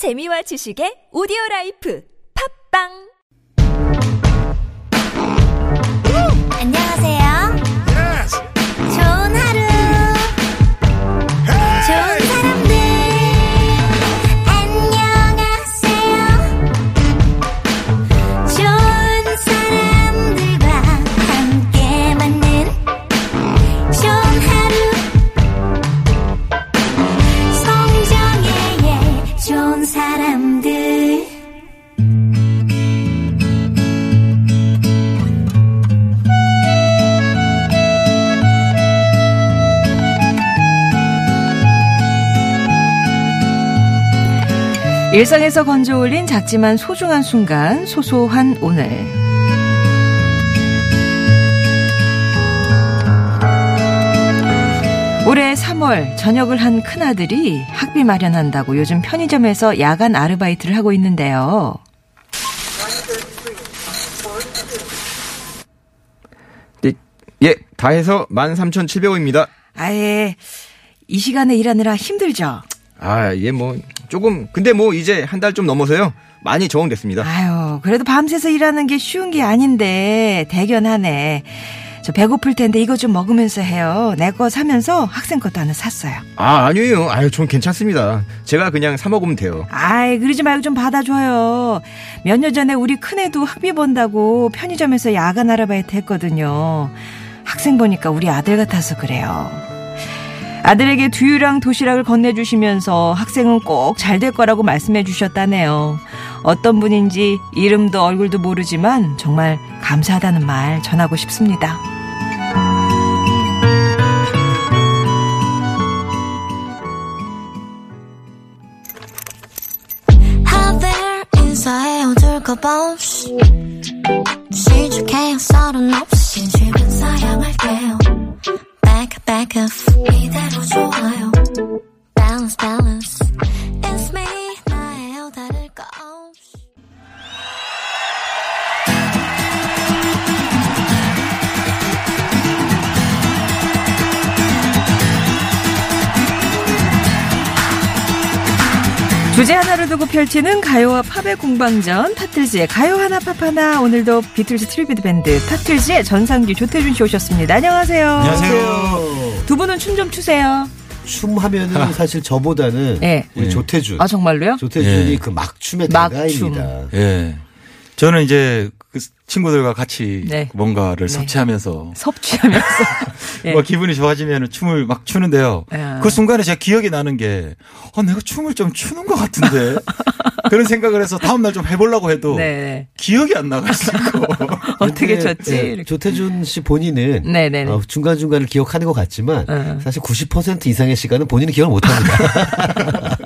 재미와 지식의 오디오 라이프. 팝빵 일상에서 건져 올린 작지만 소중한 순간, 소소한 오늘. 올해 3월 전역을 한 큰아들이 학비 마련한다고 요즘 편의점에서 야간 아르바이트를 하고 있는데요. 예, 예, 다 해서 13,700원입니다. 아예 이 시간에 일하느라 힘들죠? 아, 예, 뭐, 조금, 근데 뭐, 이제 한 달 좀 넘어서요. 많이 적응됐습니다. 아유, 그래도 밤새서 일하는 게 쉬운 게 아닌데 대견하네. 저 배고플 텐데 이거 좀 먹으면서 해요. 내 거 사면서 학생 것도 하나 샀어요. 아, 아니에요. 아유, 전 괜찮습니다. 제가 그냥 사 먹으면 돼요. 아이, 그러지 말고 좀 받아줘요. 몇 년 전에 우리 큰애도 학비 번다고 편의점에서 야간 아르바이트 했거든요. 학생 보니까 우리 아들 같아서 그래요. 아들에게 두유랑 도시락을 건네주시면서 학생은 꼭 잘 될 거라고 말씀해 주셨다네요. 어떤 분인지 이름도 얼굴도 모르지만 정말 감사하다는 말 전하고 싶습니다. 사양할게요 back off. 두고 펼치는 가요와 팝의 공방전 타틀즈의 가요 하나 팝 하나 오늘도 비틀즈 tribute 밴드 타틀즈의 전상규 조태준 씨 오셨습니다. 안녕하세요. 안녕하세요. 두 분은 춤 좀 추세요. 춤 하면은 사실 저보다는 네. 우리 조태준. 아 정말로요? 조태준이 예. 그 막춤의 막춤. 대가입니다. 예. 저는 이제 그 친구들과 같이 네. 뭔가를 네. 섭취하면서 섭취하면서 예. 뭐 기분이 좋아지면 춤을 막 추는데요. 야. 그 순간에 제가 기억이 나는 게, 어, 내가 춤을 좀 추는 것 같은데. 그런 생각을 해서 다음 날 좀 해보려고 해도 네. 기억이 안 나가지고. 어떻게 췄지? 예, 이렇게. 조태준 씨 본인은 네네네. 어, 중간 중간을 기억하는 것 같지만 어. 사실 90% 이상의 시간은 본인이 기억을 못 합니다.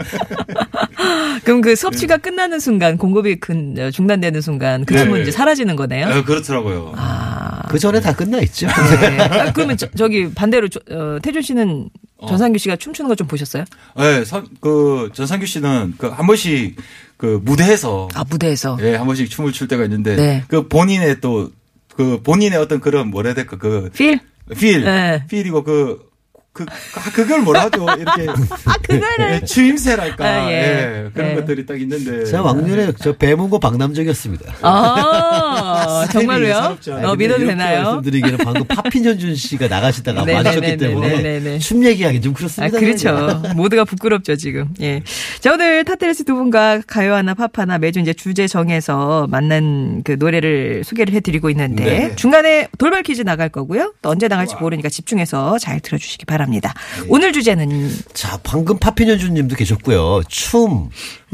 그럼 그 섭취가 끝나는 순간 공급이 근- 어, 중단되는 순간 그 네. 춤은 이제 사라지는 거네요. 어, 그렇더라고요. 아. 그 전에 다 끝나 있죠. 네. 아, 그러면 저, 기 반대로 저, 어, 태준 씨는 어. 전상규 씨가 춤추는 거 좀 보셨어요? 예, 선- 그 전상규 씨는 그 한 번씩 그 무대에서 아 무대에서. 예, 한 번씩 춤을 출 때가 있는데 네. 그 본인의 또 그 본인의 어떤 그런 뭐라 해야 될까 그 필? 필, 네. 필이고 그, 그, 아, 그걸 뭐라 하죠? 이렇게. 아 그거를 예, 추임새랄까. 아, 예. 예. 그런 예. 것들이 딱 있는데. 제가 왕년에 저 배문고 박남적이었습니다. 아 정말로요? 사롭지 않아요. 어, 믿어도 되나요? 말씀드리기는 방금 파핀현준 씨가 나가시다가 네네네네, 마주쳤기 때문에 네네네. 춤 얘기하기 좀 아, 그렇습니다. 그렇죠. 모두가 부끄럽죠, 지금. 예. 자, 오늘 타테레스 두 분과 가요 하나, 팝 하나 매주 이제 주제 정해서 만난 그 노래를 소개를 해드리고 있는데 네. 중간에 돌발 퀴즈 나갈 거고요. 또 언제 나갈지 모르니까 집중해서 잘 들어주시기 바랍니다. 오늘 주제는 자, 방금 파핀현준 님도 계셨고요. 춤,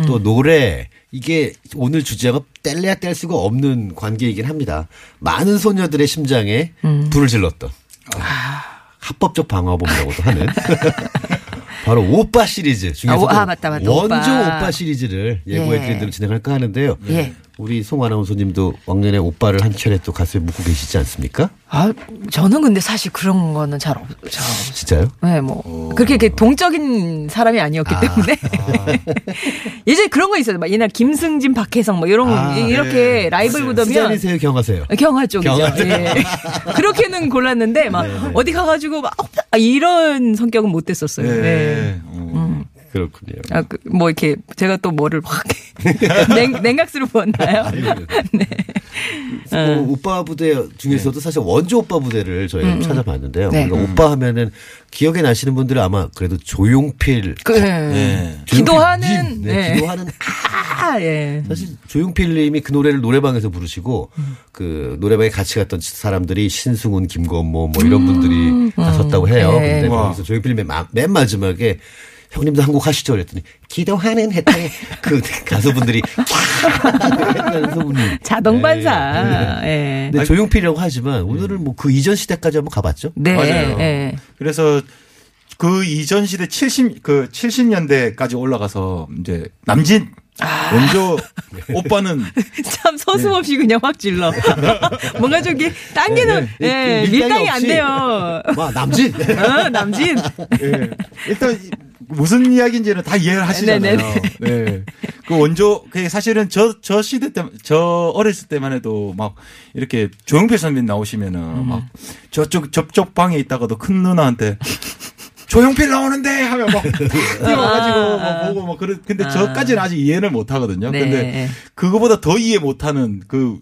또 음. 노래, 이게 오늘 주제가 뗄래야 뗄 수가 없는 관계이긴 합니다. 많은 소녀들의 심장에 음. 불을 질렀던. 아, 합법적 방화범이라고도 하는. 바로 오빠 시리즈 중에서 아, 오- 아, 맞다, 맞다. 원조 오빠. 오빠, 시리즈를 예고해드린 예. 대로 진행할까 하는데요. 예. 우리 송 아나운서님도 왕년에 오빠를 한 차례 또 가슴에 묻고 계시지 않습니까? 아, 저는 근데 사실 그런 거는 잘 없죠. 진짜요? 네, 뭐 그렇게 이렇게 동적인 사람이 아니었기 때문에 이제 그런 거 있어요. 막 옛날 김승진, 박혜성 뭐 이런 아, 이렇게 라이벌 구도면 수잔이세요, 경하세요? 경화 쪽이죠. 경화 쪽. 예. 그렇게는 골랐는데 막 네, 네. 어디 가가지고 막 아, 이런 성격은 못 됐었어요. 네. 네. 어. 그렇군요. 아, 그, 뭐 이렇게 제가 또 뭐를 막 냉, 냉각수로 부었나요? 네. 그 오빠 부대 중에서도 사실 원조 오빠 부대를 저희가 찾아봤는데요. 음, 네. 그러니까 오빠 하면은 기억에 나시는 분들은 아마 그래도 조용필 그, 네. 기도하는 님, 네, 네. 기도하는 아, 예. 사실 조용필 님이 그 노래를 노래방에서 부르시고 그 노래방에 같이 갔던 사람들이 신승훈, 김건모 뭐 이런 분들이 가셨다고 해요. 네. 근데 와. 거기서 조용필님 맨, 마- 맨 마지막에 형님도 한곡 하시죠 그랬더니 기도하는 해탕에 그 가수분들이 했다는 소문이. 자동 반사. 예. 근데 조용필이라고 하지만 오늘은 뭐 그 이전 시대까지 한번 가봤죠. 네. 맞아요. 예. 그래서 그 이전 시대 70, 그 70년대까지 올라가서 이제 남진 아. 원조 오빠는 참 서슴없이 그냥 확 질러. 뭔가 저기 당기는 네. 예, 밀당이 안. 돼요. 와 남진. 어, 남진. 예. 일단 이- 무슨 이야기인지는 다 이해를 하시잖아요. 네네네. 네. 그 원조 그 사실은 저 저 시대 때 저 어렸을 때만 해도 막 이렇게 조용필 선배님 나오시면은 음. 막 저쪽 저쪽 방에 있다가도 큰 누나한테 조용필 나오는데 하면 막 뛰어가지고 막 보고 막 그런 근데 저까지는 아직 이해를 못 하거든요. 네. 근데 그거보다 더 이해 못 하는 그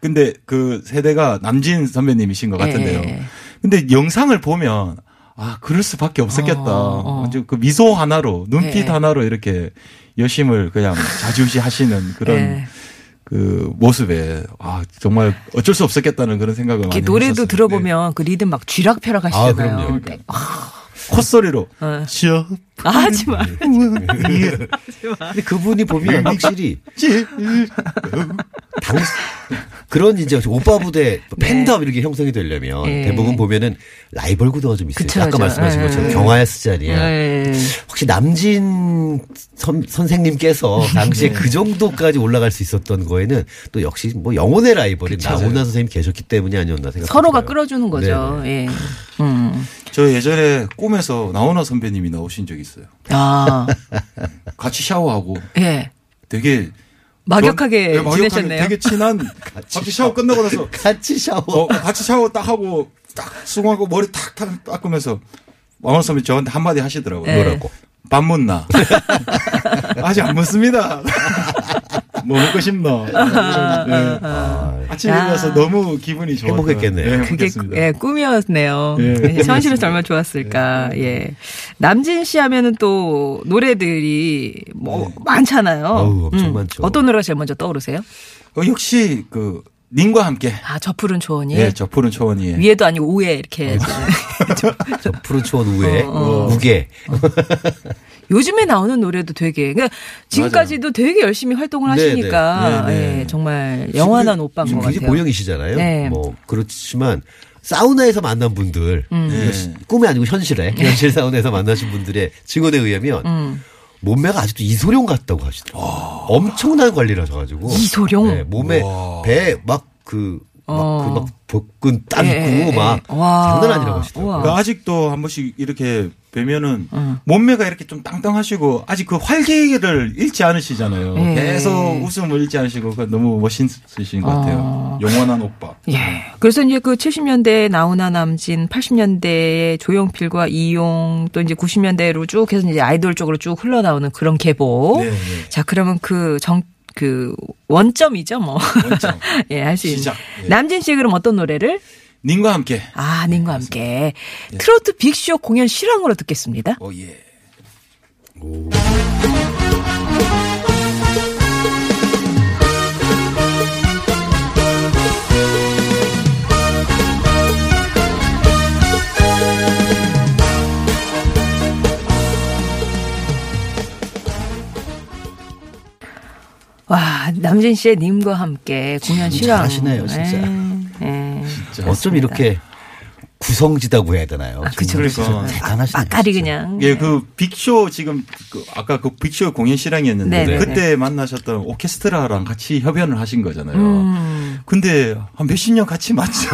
근데 그 세대가 남진 선배님이신 것 같은데요. 예. 근데 영상을 보면 아 그럴 수밖에 없었겠다. 어, 어. 아주 그 미소 하나로 눈빛 예. 하나로 이렇게 여심을 그냥 자주시 하시는 그런 예. 그 모습에 아 정말 어쩔 수 없었겠다는 그런 생각을 많이 노래도 했었어요. 들어보면 그 리듬 막 쥐락펴락 아, 하시잖아요. 그럼요. 네. 네. 콧소리로 어. 저 아, 하지 마. 근데 그분이 보면 확실히 당 그런 이제 오빠 부대 팬덤 이렇게 형성이 되려면 네. 대부분 보면은 라이벌 구도가 좀 있어요. 그쵸, 아까. 말씀하신 네. 것처럼 경화의 스자리야. 예. 혹시 남진 선, 선생님께서 당시에 그 정도까지 올라갈 수 있었던 거에는 또 역시 뭐 영혼의 라이벌인 나훈아 선생님 계셨기 때문이 아니었나 생각합니다. 서로가 끌어주는 거죠. 예. 음. 저 예전에 꿈에서 나훈아 선배님이 나오신 적이 있어요. 아, 같이 샤워하고 예. 되게 막역하게 네, 막역하게 지내셨네요. 되게 친한 같이 샤워 끝나고 나서 같이 샤워. 어, 같이 샤워 딱 하고 딱 수공하고 머리 탁, 탁 닦으면서 왕원 선배 저한테 한마디 하시더라고요. 네. 뭐라고? 밥 묻나? 아직 안 묻습니다. 뭐 먹고 싶노? 네. 아침에 야. 일어나서 너무 기분이 좋았어요. 행복했겠네요. 네, 그게. 예, 꿈이었네요. 예, 예, 현실에서 얼마나 좋았을까. 예. 남진 씨 하면은 또 노래들이 뭐 많잖아요. 어우, 엄청 많죠. 어떤 노래가 제일 먼저 떠오르세요? 어, 역시 그 님과 함께 아, 저 푸른 초원이. 예, 저 푸른 초원이 위에도 아니고 우에 이렇게 해야지. 저 푸른 초원 우에 어, 무게. 요즘에 나오는 노래도 되게 그러니까 지금까지도 되게 열심히 활동을 네, 하시니까 네. 네, 네. 예, 정말 영원한 오빠인 지금 것 굉장히 같아요. 보영이시잖아요. 네. 뭐 그렇지만 사우나에서 만난 분들 음. 시- 꿈이 아니고 현실에 현실 사우나에서 만나신 분들의 증언에 의하면 음. 몸매가 아직도 이소룡 같다고 하시더라고요. 엄청난 관리를 하셔가지고 이소룡? 네, 몸에 배 막그막 어. 그막 복근 땀고 예, 예, 막 예. 와. 장난 아니라고 하시더라고요. 그러니까 아직도 한 번씩 이렇게 뵈면은 음. 몸매가 이렇게 좀 땅땅하시고 아직 그 활기를 잃지 않으시잖아요. 예. 계속 웃음을 잃지 않으시고 그 너무 멋있으신 것 같아요. 어. 영원한 오빠. 예. 그래서 이제 그 70년대 나훈아 남진, 80년대에 조용필과 이용, 또 이제 90년대로 쭉 해서 이제 아이돌 쪽으로 쭉 흘러나오는 그런 계보. 네, 네. 자, 그러면 그 정, 그 원점이죠, 뭐. 원점. 예, 할 수 있는. 예. 남진 씨 그럼 어떤 노래를? 님과 함께. 아, 님과 함께. 트로트 빅쇼 공연 실황으로 듣겠습니다. 오 예. 와, 남진 씨의 님과 함께 공연 실황. 잘하시네요, 진짜. 예, 예. 어쩜 이렇게 구성지다고 해야 되나요? 아, 그쵸, 그러니까. 진짜 대단하시네요. 진짜. 그냥. 예, 그 빅쇼 지금 그 아까 그 빅쇼 공연 실황이었는데 네, 네, 그때 만나셨던 오케스트라랑 같이 협연을 하신 거잖아요. 음. 근데 한 몇십 년 같이 맞죠.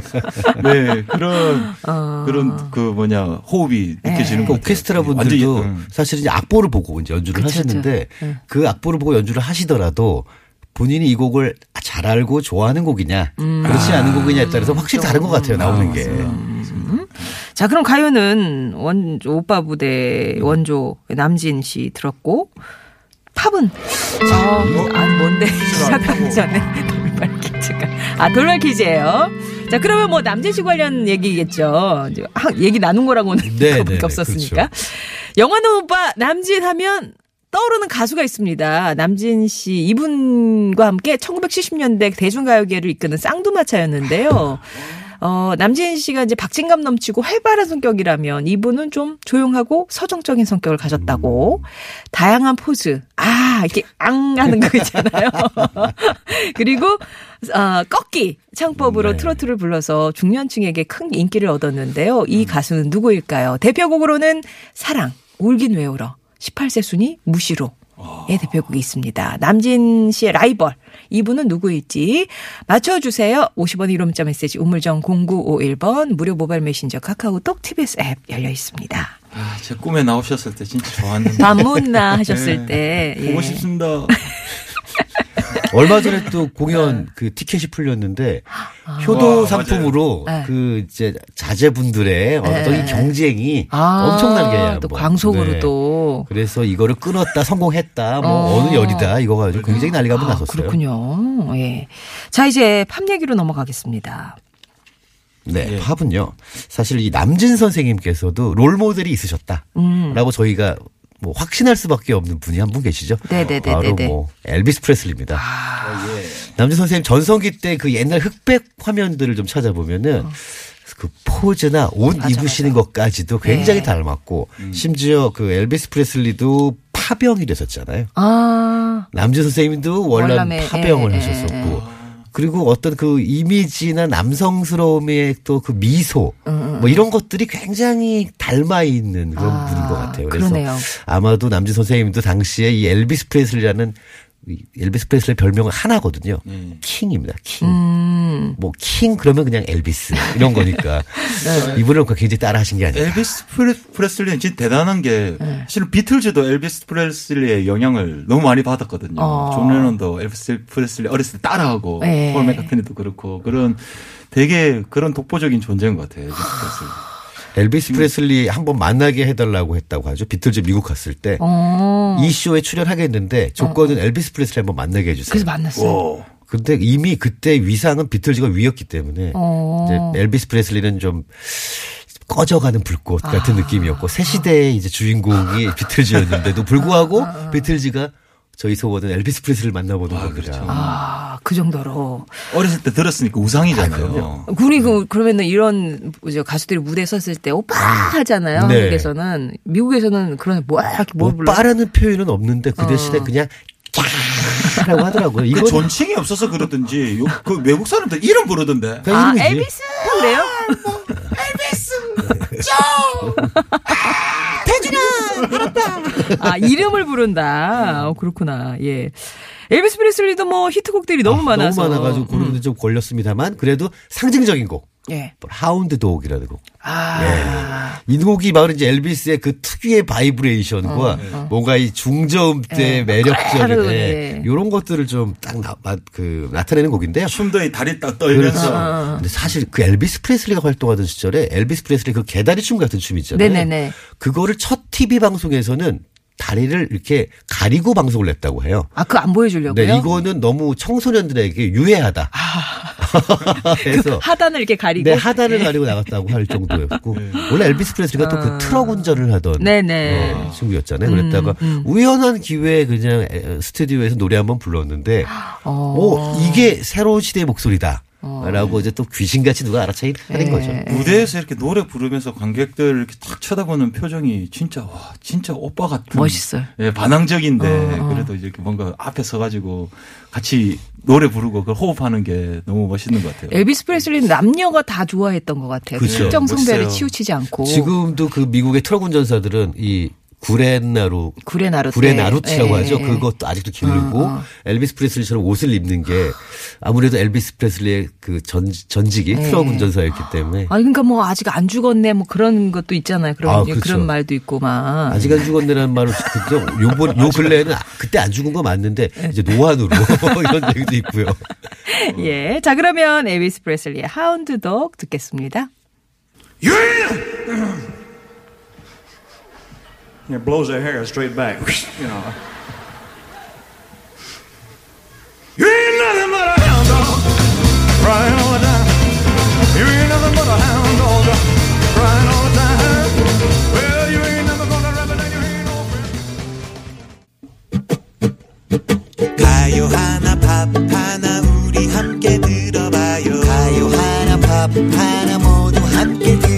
네, 그런 어. 그런 그 뭐냐 호흡이 느껴지는 그것 같아요. 오케스트라 완전히, 분들도 음. 사실 이제 악보를 보고 이제 연주를 그쵸, 하시는데 그쵸. 네. 그 악보를 보고 연주를 하시더라도 본인이 이 곡을 잘 알고 좋아하는 곡이냐 음. 그렇지 않은 곡이냐에 따라서 확실히 다른 것 같아요 나오는 게. 자, 그럼 가요는 원 오빠 부대 원조 남진 씨 들었고 팝은 아, 아 뭔데 시작하기 전에 돌발 퀴즈가 아 돌발 퀴즈예요. 자, 그러면 뭐 남진 씨 관련 얘기겠죠. 이제 얘기 나눈 거라고는 네, 그거밖에 네, 네, 없었으니까. 영화는 오빠 남진 하면 떠오르는 가수가 있습니다. 남진 씨 이분과 함께 1970년대 대중가요계를 이끄는 쌍두마차였는데요. 어, 남진 씨가 이제 박진감 넘치고 활발한 성격이라면 이분은 좀 조용하고 서정적인 성격을 가졌다고. 다양한 포즈. 아, 이렇게 앙 하는 거 있잖아요. 그리고, 어, 꺾기 창법으로 네. 트로트를 불러서 중년층에게 큰 인기를 얻었는데요. 이 가수는 누구일까요? 대표곡으로는 사랑, 울긴 왜 울어, 18세 순위 무시로. 의 대표곡이 있습니다. 남진 씨의 라이벌. 이분은 누구일지 맞춰주세요. 50원 1호 문자 메시지 우물정 0951번 무료 모바일 메신저 카카오톡 TBS 앱 열려 있습니다. 아, 제 꿈에 나오셨을 때 진짜 좋았는데. 밤문나 하셨을 네. 때. 예. 보고 싶습니다. 얼마 전에 또 공연 그 티켓이 풀렸는데 효도 와, 상품으로 맞아요. 네. 그 이제 자제분들의 어떤 이 경쟁이 아, 엄청나게 또 뭐, 광속으로 네. 또. 그래서 이거를 끊었다 성공했다 뭐 어. 어. 느 열이다 이거 가지고 굉장히 난리가 한번 아, 났었어요. 그렇군요. 예. 자, 이제 팝 얘기로 넘어가겠습니다. 네, 예. 팝은요. 사실 이 남진 선생님께서도 롤 모델이 있으셨다라고 음. 저희가 뭐 확신할 수밖에 없는 분이 한 분 계시죠. 네네네네네. 바로 뭐 엘비스 프레슬리입니다. 아. 남진 선생님 전성기 때 그 옛날 흑백 화면들을 좀 찾아보면은 그 포즈나 옷 맞아, 입으시는 맞아. 것까지도 굉장히 네. 닮았고 심지어 그 엘비스 프레슬리도 파병이 됐었잖아요. 아. 남진 선생님도 원래 파병을 예, 예, 하셨었고 그리고 어떤 그 이미지나 남성스러움의 또 그 미소 뭐 이런 것들이 굉장히 닮아 있는 그런 음, 아, 분인 것 같아요. 그래서 그러네요. 아마도 남진 선생님도 당시에 이 엘비스 프레슬리라는 이 엘비스 프레슬리의 별명은 하나거든요. 네. 킹입니다. 킹. 음. 뭐킹 그러면 그냥 엘비스 이런 거니까 네. 이분을 굉장히 따라하신 게 아니라 엘비스 프레, 프레슬리는 진짜 대단한 게 네. 사실은 비틀즈도 엘비스 프레슬리의 영향을 너무 많이 받았거든요. 어. 존 레논도 엘비스 프레슬리 어렸을 때 따라하고 네. 폴 맥카트니도 그렇고 그런 되게 그런 독보적인 존재인 것 같아요. 엘비스 프레슬리. 엘비스 프레슬리 한 번 만나게 해달라고 했다고 하죠. 비틀즈 미국 갔을 때. 어. 이 쇼에 출연하겠는데 조건은 엘비스 프레슬리 한번 만나게 해주세요. 그래서 만났어요. 근데 이미 그때 위상은 비틀즈가 위였기 때문에 어. 이제 엘비스 프레슬리는 좀 꺼져가는 불꽃 같은 아. 느낌이었고 새 시대의 이제 주인공이 비틀즈였는데도 불구하고 비틀즈가 저희 소원은 엘비스 프레슬리를 만나보는 아, 겁니다. 그렇죠. 아, 그 정도로. 어렸을 때 들었으니까 우상이잖아요. 우리 그 그러면은 이런 뭐죠 가수들이 무대에 섰을 때 오빠 하잖아요. 네. 한국에서는 미국에서는 그런 뭐 이렇게 뭘 불러? 오빠라는 표현은 없는데 그 대신에 어. 그냥 캬라고 하더라고요. 그 이거 존칭이 없어서 그러든지 요- 그 외국 사람들 이름 부르던데. 그냥 아, 이름이지. 엘비스 그래요? 아, 이름을 부른다. 어, 그렇구나. 예. 엘비스 프레슬리도 뭐 히트곡들이 너무 아, 많아서. 너무 많아가지고 고르는데 좀 걸렸습니다만 그래도 상징적인 곡. 예. Hound Dog이라는 곡. 아. 이 곡이 바로 이제 엘비스의 그 특유의 바이브레이션과 뭔가 이 중저음 때 예. 매력적인 예, 예. 이런 것들을 좀 딱 그, 나타내는 곡인데요. 춤도 이 다리 딱 그렇죠. 떨면서. 근데 사실 그 엘비스 프레슬리가 활동하던 시절에 엘비스 프레슬리 그 개다리 춤 같은 춤 있잖아요. 네네네. 그거를 첫 TV 방송에서는 다리를 이렇게 가리고 방송을 냈다고 해요. 아, 그거 안 보여주려고요? 네, 이거는 너무 청소년들에게 유해하다. 그래서 하단을 이렇게 가리고. 네, 하단을 가리고 나갔다고 할 정도였고 원래 엘비스 프레슬리가 또그 트럭 운전을 하던 아. 네네. 음, 어, 친구였잖아요. 그랬다가 우연한 기회에 그냥 에, 스튜디오에서 노래 한번 불렀는데 어. 어, 이게 새로운 시대의 목소리다. 라고 이제 또 귀신같이 누가 알아차린 네. 거죠. 무대에서 이렇게 노래 부르면서 관객들 이렇게 탁 쳐다보는 표정이 진짜 와 진짜 오빠 같은 멋있어요. 예, 반항적인데 어, 그래도 이렇게 뭔가 앞에 서가지고 같이 노래 부르고 그 호흡하는 게 너무 멋있는 것 같아요. 엘비스 프레슬리는 남녀가 다 좋아했던 것 같아요. 그쵸. 특정 성별에 멋있어요. 치우치지 않고. 지금도 그 미국의 트럭 운전사들은 이 구레나루 구레나루테. 구레나루츠라고 예, 하죠. 예. 그것도 아직도 기르고 어, 어. 엘비스 프레슬리처럼 옷을 입는 게 아무래도 엘비스 프레슬리의 그 전, 전직이 예. 트럭 운전사였기 때문에 아니 그러니까 뭐 아직 안 죽었네 뭐 그런 것도 있잖아요. 그런 아, 그렇죠. 그런 말도 있고 막. 아직 안 죽었네라는 말을 듣죠. 요번 요 근래에는 아, 그때 안 죽은 거 맞는데 네. 이제 노안으로 이런 얘기도 있고요. 예. 자 그러면 엘비스 프레슬리의 하운드 독 듣겠습니다. You ain't. Yeah, blows their hair straight back. You know. You ain't nothing but a hound dog, crying all the time. You ain't nothing but a hound dog, crying all the time. Well, you ain't never gonna rub it, and you ain't no friend. 가요 하나 팝 하나 우리 함께 들어봐요 가요 하나 팝 하나 모두 함께 들어봐요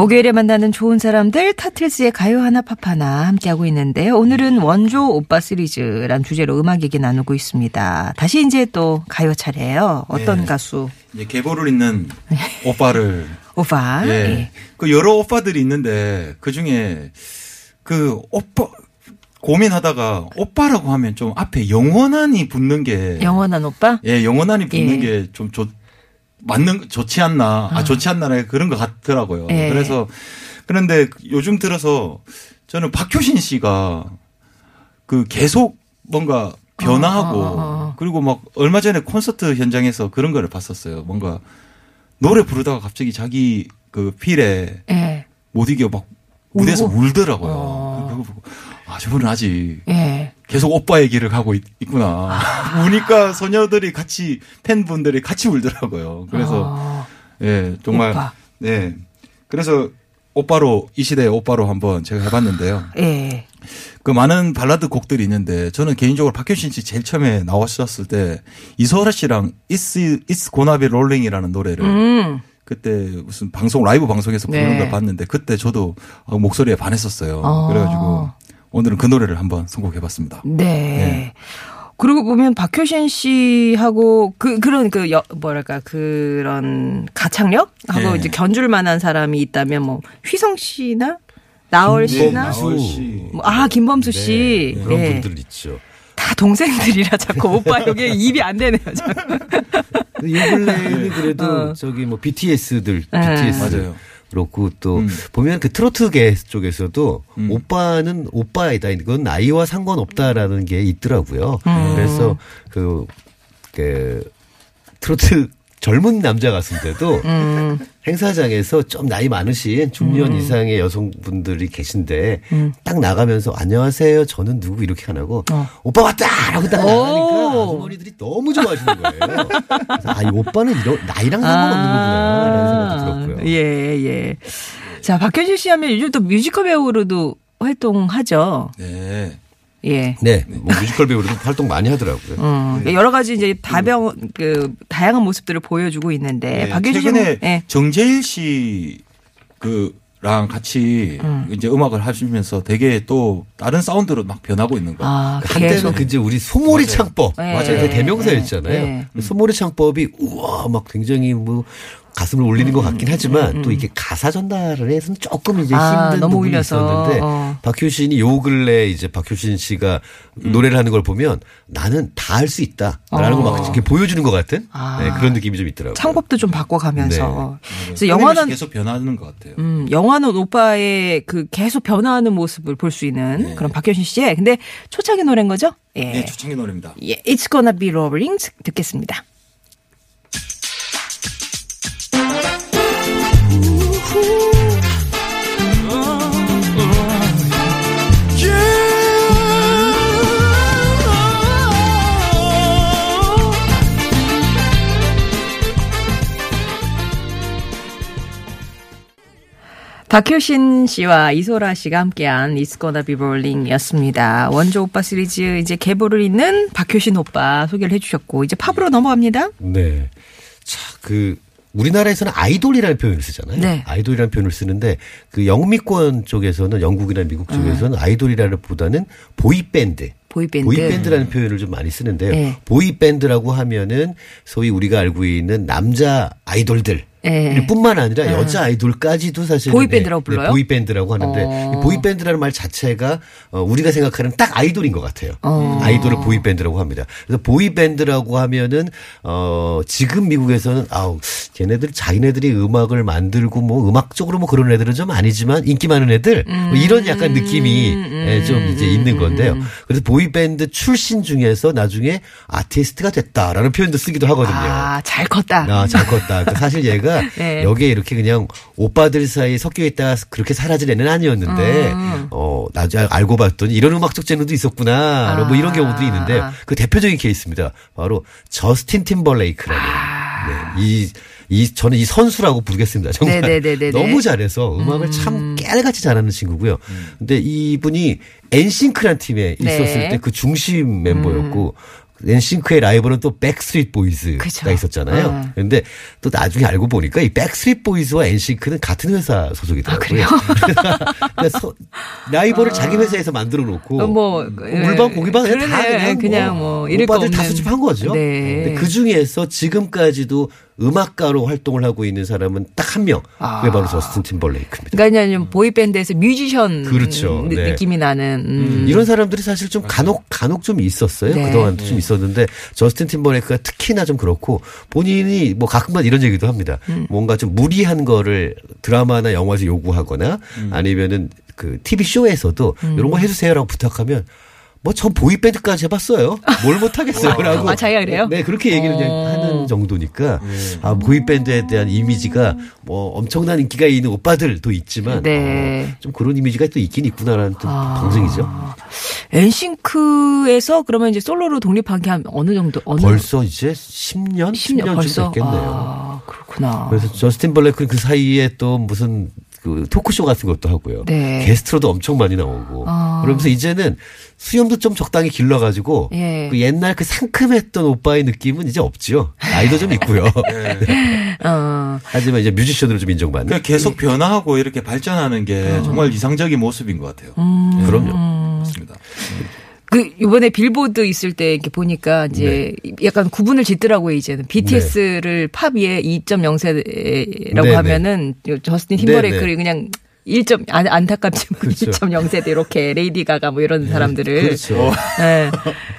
목요일에 만나는 좋은 사람들 타틀스의 가요 하나 팝 하나 함께하고 있는데요. 오늘은 원조 오빠 시리즈란 주제로 음악 얘기 나누고 있습니다. 다시 이제 또 가요 차례예요. 어떤 네. 가수? 이제 계보를 잇는 오빠를 오빠. 예. 예. 그 여러 오빠들이 있는데 그 중에 그 오빠 고민하다가 오빠라고 하면 좀 앞에 영원한이 붙는 게 영원한 오빠? 예, 영원한이 붙는 예. 게좀 좋, 맞는, 좋지 않나. 아, 좋지 않나라 그런 것 같더라고요. 예. 그래서, 그런데 요즘 들어서 저는 박효신 씨가 그 계속 뭔가 변화하고 어, 어, 어. 그리고 막 얼마 전에 콘서트 현장에서 그런 거를 봤었어요. 뭔가 노래 부르다가 갑자기 자기 그 필에 예. 못 이겨 막 무대에서 울고? 울더라고요. 어. 그거 보고 아, 저분은 아직 예. 계속 오빠의 길을 가고 있, 구나 우니까 소녀들이 같이 팬분들이 같이 울더라고요. 그래서 어, 예 정말 오빠. 네 그래서 오빠로 이 시대의 오빠로 한번 제가 해봤는데요. 예. 그 많은 발라드 곡들이 있는데 저는 개인적으로 박효신 씨 제일 처음에 나왔었을 때 이소라 씨랑 It's It's Gonna Be Rolling이라는 노래를 음. 그때 무슨 방송 라이브 방송에서 부르는 네. 걸 봤는데 그때 저도 어, 목소리에 반했었어요. 어. 그래가지고 오늘은 그 노래를 한번 선곡해봤습니다. 네. 네. 그리고 보면 박효신 씨하고 그 그런 그 여, 뭐랄까 그런 가창력 하고 네. 이제 견줄 만한 사람이 있다면 뭐 휘성 씨나 나얼 씨나 나얼 씨. 뭐, 아 김범수 씨 네, 그런 예. 분들 있죠. 다 동생들이라 자꾸 오빠 여기 입이 안 되네요. 자꾸. 요 근래에는 그래도 어. 저기 뭐 BTS들, 네. BTS 맞아요. 그렇고 또 음. 보면 그 트로트계 쪽에서도 음. 오빠는 오빠이다. 이건 나이와 상관없다라는 게 있더라고요. 음. 그래서 그, 그 트로트 젊은 남자 가수인데도 음. 행사장에서 좀 나이 많으신 중년 이상의 여성분들이 계신데 음. 딱 나가면서 안녕하세요. 저는 누구 이렇게 안 하고 어. 오빠 왔다라고 딱 오. 나가니까 아주머니들이 너무 좋아하시는 거예요. 아, 이 오빠는 이런 나이랑 상관없는 거구나라는 생각도 들었고요. 아, 예, 예. 자, 박효신 씨 하면 요즘 또 뮤지컬 배우로도 활동하죠. 네. 예. 네, 뭐 뮤지컬 배우로도 활동 많이 하더라고요. 음, 여러 가지 이제 다병 그 다양한 모습들을 보여주고 있는데 네, 박효신 최근에 예. 정재일 씨 그 랑 같이 이제 음악을 하시면서 되게 또 다른 사운드로 막 변하고 있는 거예요. 아, 그 한때는 계속. 그 이제 우리 소몰이 맞아요. 창법 네. 맞아요. 그 대명사였잖아요. 네. 그 소몰이 창법이 우와 막 굉장히 뭐 가슴을 울리는 것 같긴 하지만 또 이게 가사 전달을 해서는 조금 이제 음, 아, 힘든 너무 부분이 울려서. 있었는데 어. 박효신이 요 근래 이제 박효신 씨가 음. 노래를 하는 걸 보면 나는 다 할 수 있다라는 걸막 이렇게 보여주는 것 같은 아. 네, 그런 느낌이 좀 있더라고요. 창법도 좀 바꿔가면서 그래서 끊임없이 영화는 계속 변하는 것 같아요. 음, 영화는 오빠의 그 계속 변화하는 모습을 볼 수 있는 네. 그런 박효신 씨의 근데 초창기 노래인 거죠? 예. 네, 초창기 노래입니다. 예, It's gonna be rolling 듣겠습니다. 박효신 씨와 이소라 씨가 함께한 It's Gonna Be Rolling이었습니다. 원조 오빠 시리즈 이제 계보를 잇는 박효신 오빠 소개를 해주셨고 이제 팝으로 넘어갑니다. 네. 자, 그 우리나라에서는 아이돌이라는 표현을 쓰잖아요. 네. 아이돌이라는 표현을 쓰는데 그 영미권 쪽에서는 영국이나 미국 쪽에서는 아이돌이라는 보다는 보이밴드. 보이밴드. 보이밴드라는 표현을 좀 많이 쓰는데요. 네. boy band라고 하면은 소위 우리가 알고 있는 남자 아이돌들 네. 뿐만 아니라 여자 아이돌까지도 사실 보이밴드라고 불러요? 보이밴드라고 하는데 어. 이 boy band라는 말 자체가 어, 우리가 생각하는 딱 아이돌인 것 같아요. 어. 아이돌을 보이밴드라고 합니다. 그래서 보이밴드라고 하면은 어 지금 미국에서는 아우 걔네들 자기네들이 음악을 만들고 뭐 음악적으로 뭐 그런 애들은 좀 아니지만 인기 많은 애들 뭐 이런 약간 느낌이 예, 좀 이제 있는 건데요. 그래서 보이밴드 출신 중에서 나중에 아티스트가 됐다라는 표현도 쓰기도 하거든요. 아, 잘 컸다. 아, 잘 컸다. 그 사실 얘가 네. 여기에 이렇게 그냥 오빠들 사이에 섞여 있다가 그렇게 사라질 애는 아니었는데, 음. 어, 나중에 알고 봤더니 이런 음악적 재능도 있었구나. 뭐 이런 아. 경우들이 있는데요. 그 대표적인 케이스입니다. 바로 저스틴 팀벌레이크라는. 네, 이, 이, 저는 이 선수라고 부르겠습니다. 정말. 아. 네네네네네. 너무 잘해서 음악을 참 깨알같이 잘하는 친구고요. 근데 이분이 엔싱크란 팀에 있었을 네. 때그 중심 멤버였고, 엔싱크의 라이벌은 또 백스트리트 보이즈가 그죠. 있었잖아요. 어. 근데 또 나중에 알고 보니까 이 백스트리트 보이즈와 엔싱크는 같은 회사 소속이더라고요. 그러니까 서- 라이벌을 자기 회사에서 만들어 놓고 어, 뭐, 물방 고기방 그러네. 다 그냥, 그냥 뭐거 오빠들 다 없는. 수집한 거죠. 네. 근데 그 중에서 지금까지도 음악가로 활동을 하고 있는 사람은 딱 한 명. 아. 그게 바로 저스틴 팀벌레이크입니다. 그러니까 그냥 boy band에서 뮤지션 그렇죠. 느- 네. 느낌이 나는. 음. 이런 사람들이 사실 좀 간혹 간혹 좀 있었어요. 네. 그동안도 좀 있었는데 저스틴 팀버레이크가 특히나 좀 그렇고 본인이 뭐 가끔만 이런 얘기도 합니다. 음. 뭔가 좀 무리한 거를 드라마나 영화에서 요구하거나 아니면은 그 TV 쇼에서도 음. 이런 거 해주세요라고 부탁하면 뭐 전 보이밴드까지 해봤어요. 뭘 못하겠어요 라고. 아, 자기가 그래요? 네 그렇게 얘기를 어. 하는 정도니까 아 보이밴드에 대한 이미지가 뭐 엄청난 인기가 있는 오빠들도 있지만 네. 어, 좀 그런 이미지가 또 있긴 있구나라는 또 아. 방송이죠. 엔싱크에서 그러면 이제 솔로로 독립한 게 한 어느 정도 어느 벌써 이제 10년, 10년 10년 벌써 쯤 됐겠네요. 아, 그렇구나. 그래서 저스틴 벌레크는 그 사이에 또 무슨 그 토크쇼 같은 것도 하고요. 네. 게스트로도 엄청 많이 나오고. 아. 그러면서 이제는 수염도 좀 적당히 길러가지고 예. 그 옛날 그 상큼했던 오빠의 느낌은 이제 없지요. 나이도 좀 있고요. 어. 하지만 이제 뮤지션으로 좀 인정받는. 네. 그러니까 계속 변화하고 이렇게 발전하는 게 어. 정말 이상적인 모습인 것 같아요. 음. 네. 그럼요. 맞습니다. 그 이번에 빌보드 있을 때 이렇게 보니까 이제 약간 구분을 짓더라고요 이제는 BTS를 팝 위에 2.0세대라고 네네. 하면은 저스틴. 팀버레이크를 그냥 1점 안, 안타깝지만 그렇죠. 1.0세대 이렇게 레이디 가가 뭐 이런 사람들을 그렇죠. 네.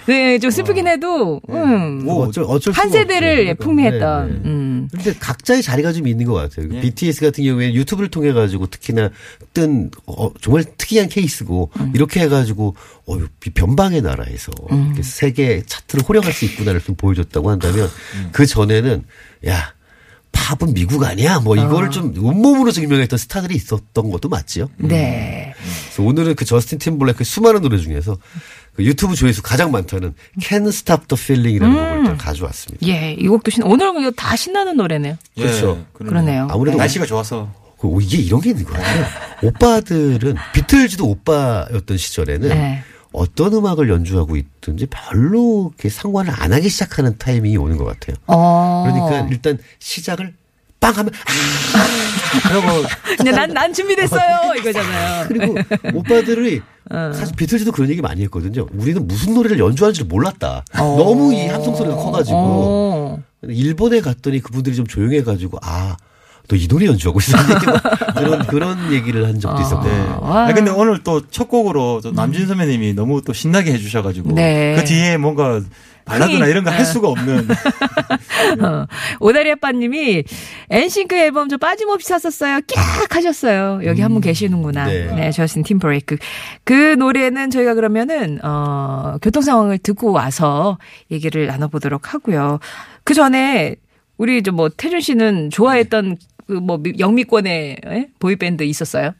네, 좀 슬프긴 해도 음. 뭐 어쩔, 어쩔 한 세대를 없죠. 풍미했던 네, 네. 음. 근데 각자의 자리가 좀 있는 것 같아요. 예. BTS 같은 경우에는 유튜브를 통해 가지고 특히나 뜬 어, 정말 특이한 케이스고 음. 이렇게 해가지고 어, 이 변방의 나라에서 음. 세계 차트를 호령할 수 있구나를 좀 보여줬다고 한다면 음. 그 전에는 야 팝은 미국 아니야 뭐 이거를 좀 온몸으로 증명했던 스타들이 있었던 것도 맞지요. 네. 그래서 오늘은 그 저스틴 팀블랙의 수많은 노래 중에서 그 유튜브 조회수 가장 많다는 Can't Stop the Feeling이라는 음. 곡을 좀 가져왔습니다. 예, 이 곡도 신 오늘 이거 다 신나는 노래네요. 예, 그렇죠. 그러네요. 아무래도 날씨가 좋아서 그 이게 이런 게 있는 것 같아요. 오빠들은 비틀즈도 오빠였던 시절에는 네. 어떤 음악을 연주하고 있든지 별로 이렇게 상관을 안 하기 시작하는 타이밍이 오는 것 같아요. 어. 그러니까 일단 시작을 빵 하면 아, 그리고 그냥 난, 난 준비됐어요. 이거잖아요. 그리고 오빠들이 어. 사실 비틀즈도 그런 얘기 많이 했거든요. 우리는 무슨 노래를 연주하는지를 몰랐다. 어. 너무 이 함성 소리가 커가지고 어. 일본에 갔더니 그분들이 좀 조용해가지고 아. 너이 노래 연주하고 있었니? 막 그런 그런 얘기를 한 적도 있었고. 네. 와. 아 근데 오늘 또 첫 곡으로 또 남진 선배님이 너무 또 신나게 해주셔가지고 네. 그 뒤에 뭔가 발라드나 이런 거 할 수가 없는 어. 오다리 아빠님이 엔싱크 앨범 저 빠짐없이 샀었어요. 깍 하셨어요. 여기 한분 계시는구나. 네. 네, 저스틴 팀브레이크. 그 노래는 저희가 그러면은 어 교통 상황을 듣고 와서 얘기를 나눠보도록 하고요. 그 전에 우리 좀 뭐 태준 씨는 좋아했던 그 뭐 영미권의 예? 보이밴드 있었어요?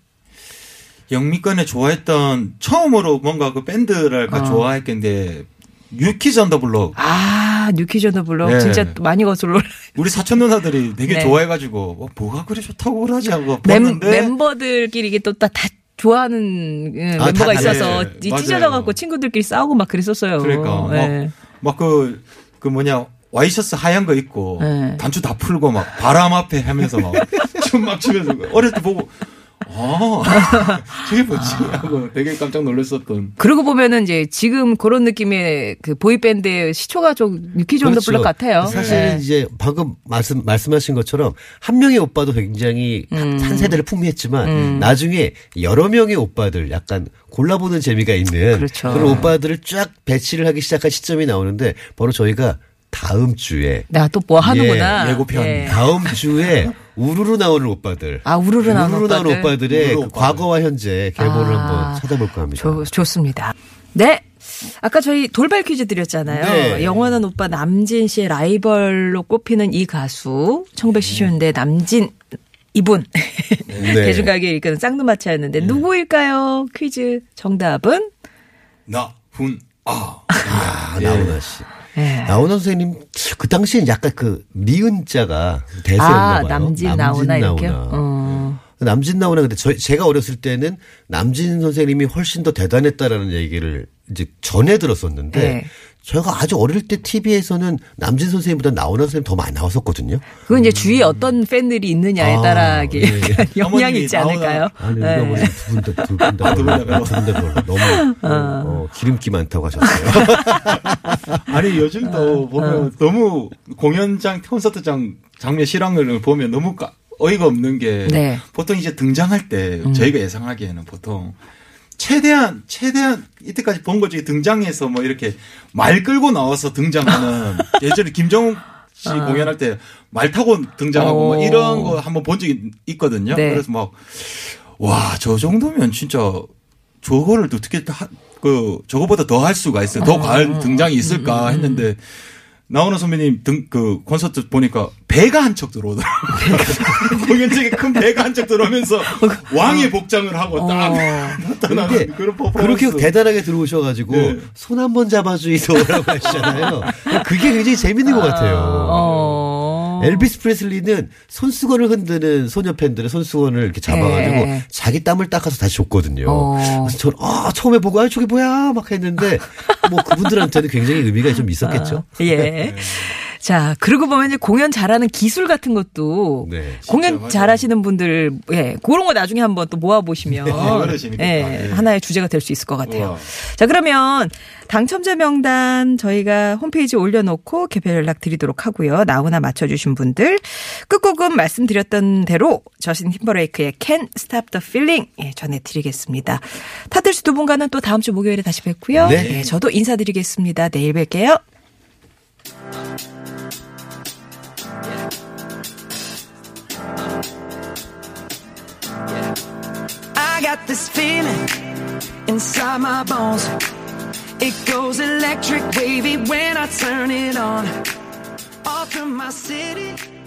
영미권에 좋아했던 처음으로 뭔가 그 밴드랄까 어. 좋아했겠는데 유키 전더블록 아 뉴키즈 더 블록 네. 진짜 많이 거슬러 우리 사촌 누나들이 되게 네. 좋아해가지고 어, 뭐가 그래 좋다고 그러지 하고 멤, 멤버들끼리 이게 또다 좋아하는 음, 아, 멤버가 다 있어서 네. 찢어져갖고 친구들끼리 싸우고 막 그랬었어요. 그러니까 네. 막그 그 뭐냐 와이셔츠 하얀 거 입고 네. 단추 다 풀고 막 바람 앞에 하면서 막 춤막 추면서 어릴 때 보고 아 저게 뭐지 하고 되게 깜짝 놀랐었던 그러고 보면은 이제 지금 그런 느낌의 그 보이밴드의 시초가 좀 뉴키즈 온더 블록 같아요. 사실 네. 이제 방금 말씀 말씀하신 것처럼 한 명의 오빠도 굉장히 음. 한 세대를 풍미했지만 나중에 여러 명의 오빠들 약간 골라보는 재미가 있는 그렇죠. 런 오빠들을 쫙 배치를 하기 시작한 시점이 나오는데 바로 저희가 다음 주에 나또 뭐 하는구나. 예, 예고편. 예. 다음 주에 우르르 나오는 오빠들. 아, 우르르 나오는 우르르 나오는 오빠들. 오빠들의 우르르 그. 과거와 현재 계보를 아, 한번 찾아볼까 합니다. 좋, 좋습니다. 네. 아까 저희 돌발 퀴즈 드렸잖아요. 네. 영원한 오빠 남진 씨의 라이벌로 꼽히는 이 가수, 청백시쇼인데 남진 이분 네. 대중가게 이끄는 쌍두마차였는데 누구일까요? 퀴즈 정답은 나훈 아. 아, 나훈아 씨. 예. 나훈아 선생님 그 당시엔 약간 그 니은 자가 대세였나 아 봐요. 남진 이렇게요. 나훈아. 어. 남진 나오나 근데 저, 제가 어렸을 때는 남진 선생님이 훨씬 더 대단했다라는 얘기를 이제 전해 들었었는데 네. 제가 아주 어릴 때 TV에서는 남진 선생님보다 나훈아 선생님 더 많이 나왔었거든요. 그건 이제 주위에 어떤 팬들이 있느냐에 아, 따라 이게 예, 예. 영향이 있지 않을까요? 아니 네. 우리 어머니 두분다두분다 아, 두분 다 별로. 두분다 별로 너무 어, 기름기 많다고 하셨어요. 아니 요즘도 보면 너무 공연장 콘서트장 장면 실황을 보면 너무 까- 어이가 없는 게 네. 보통 이제 등장할 때 저희가 예상하기에는 보통 최대한 최대한 이때까지 본 것 중에 등장해서 뭐 이렇게 말 끌고 나와서 등장하는 예전에 김정욱 씨 공연할 때 말 타고 등장하고 뭐 오. 이런 거 한번 본 적이 있거든요. 네. 그래서 막 와 저 정도면 진짜 저거를 어떻게 다, 그 저거보다 더 할 수가 있어요. 더 과할 등장이 있을까 했는데 나훈아 선배님 등 그 콘서트 보니까 배가 한 척 들어오더라고요. 공연장에 큰 배가 한 척 들어오면서 왕의 복장을 하고 딱 나타나는 근데 그런 퍼포먼스. 그렇게 대단하게 들어오셔가지고 네. 손한번 잡아주이소라고 하시잖아요. 그게 굉장히 재밌는 것 같아요. 어. 엘비스 프레슬리는 손수건을 흔드는 소녀 팬들의 손수건을 이렇게 잡아가지고 네. 자기 땀을 닦아서 다시 줬거든요. 어. 그래서 저는 아 처음에 보고 아 저게 뭐야 막 했는데 뭐 그분들한테는 굉장히 의미가 좀 있었겠죠. 예. 자, 그러고 보면 이제 공연 잘하는 기술 같은 것도 네, 공연 맞아요. 잘하시는 분들 예, 그런 거 나중에 한번 또 모아 보시면 재밌겠다. 예, 네. 하나의 주제가 될 수 있을 것 같아요. 우와. 자, 그러면 당첨자 명단 저희가 홈페이지에 올려놓고 개별 연락 드리도록 하고요. 나오나 맞춰주신 분들 끝곡은 말씀드렸던 대로 저신 팀버레이크의 Can't Stop the Feeling 예, 전해드리겠습니다. 타들스 두 분과는 또 다음 주 목요일에 다시 뵙고요. 네. 예, 저도 인사드리겠습니다. 내일 뵐게요. Got this feeling inside my bones. It goes electric wavy when I turn it on. Off from my city.